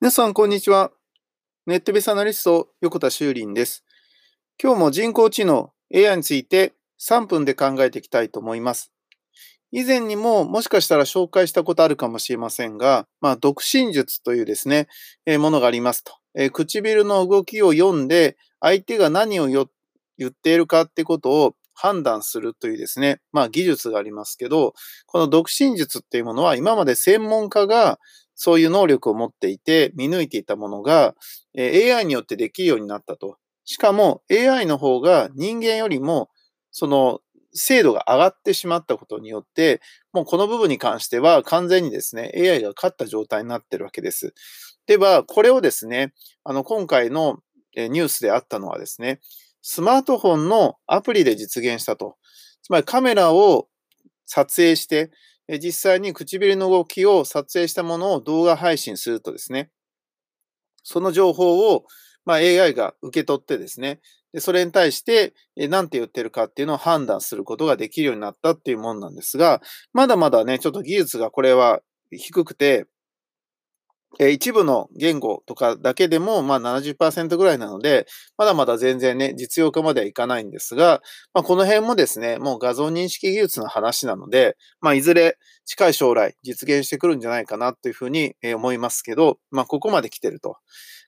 皆さん、こんにちは。ネットベースアナリスト、横田修林です。今日も人工知能 AI について3分で考えていきたいと思います。以前にももしかしたら紹介したことあるかもしれませんが、まあ、独身術というですね、えー、ものがありますと、えー、唇の動きを読んで、相手が何を言っているかってことを判断するというですね、まあ技術がありますけど、この独身術っていうものは今まで専門家がそういう能力を持っていて、見抜いていたものが、え AI によってできるようになったと。しかも AI の方が人間よりも、その精度が上がってしまったことによって、もうこの部分に関しては完全にですね、AI が勝った状態になってるわけです。では、これをですね、あの、今回のニュースであったのはですね、スマートフォンのアプリで実現したと。つまりカメラを撮影して、実際に唇の動きを撮影したものを動画配信するとですね、その情報を、ま、AI が受け取ってですね、でそれに対して、何て言ってるかっていうのを判断することができるようになったっていうもんなんですが、まだまだね、ちょっと技術がこれは低くて、え一部の言語とかだけでも、まあ70%ぐらいなので、まだまだ全然ね、実用化まではいかないんですが、まあこの辺もですね、もう画像認識技術の話なので、まあいずれ近い将来実現してくるんじゃないかなというふうに思いますけど、まあここまで来てると。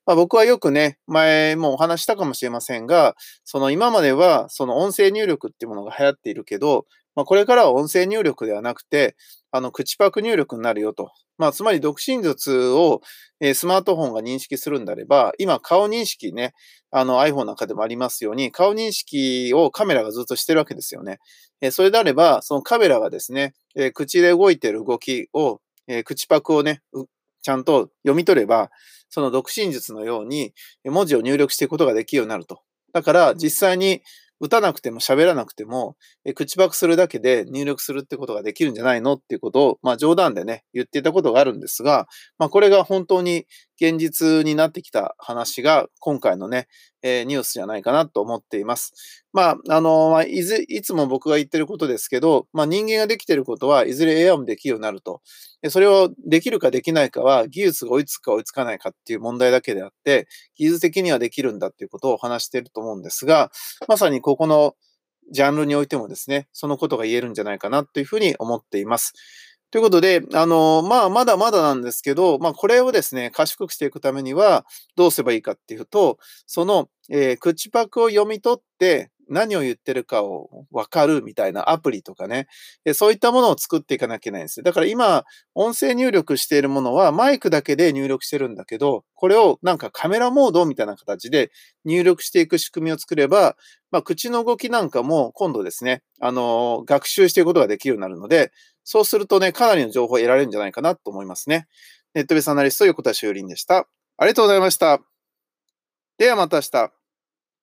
まあ、僕はよくね、前もお話したかもしれませんが、その今まではその音声入力っていうものが流行っているけど、まあ、これからは音声入力ではなくて、あの、口パク入力になるよと。まあ、つまり独身術を、え、スマートフォンが認識するんであれば、今顔認識ね、あの iPhone なんかでもありますように、顔認識をカメラがずっとしてるわけですよね。え、それであれば、そのカメラがですね、え、口で動いてる動きを、え口パクをね、ちゃんと読み取れば、その独身術のように文字を入力していくことができるようになると。だから実際に打たなくても喋らなくても、え口パクするだけで入力するってことができるんじゃないのっていうことを、まあ冗談でね、言っていたことがあるんですが、まあこれが本当に現実になってきた話が今回のね、えー、ニュースじゃないかなと思っています。まあ、あの、いず、いつも僕が言ってることですけど、まあ人間ができてることはいずれ AI もできるようになると。それをできるかできないかは技術が追いつくか追いつかないかっていう問題だけであって、技術的にはできるんだっていうことを話していると思うんですが、まさにここのジャンルにおいてもですね、そのことが言えるんじゃないかなというふうに思っています。ということで、あの、まあ、まだまだなんですけど、まあ、これをですね、賢くしていくためには、どうすればいいかっていうと、その、えー、口パクを読み取って、何を言ってるかをわかるみたいなアプリとかね、そういったものを作っていかなきゃいけないんです。だから今、音声入力しているものはマイクだけで入力してるんだけど、これをなんかカメラモードみたいな形で入力していく仕組みを作れば、まあ、口の動きなんかも今度ですね、あの、学習していくことができるようになるので、そうするとね、かなりの情報を得られるんじゃないかなと思いますね。ネットベースアナリスト横田修林でした。ありがとうございました。ではまた明日。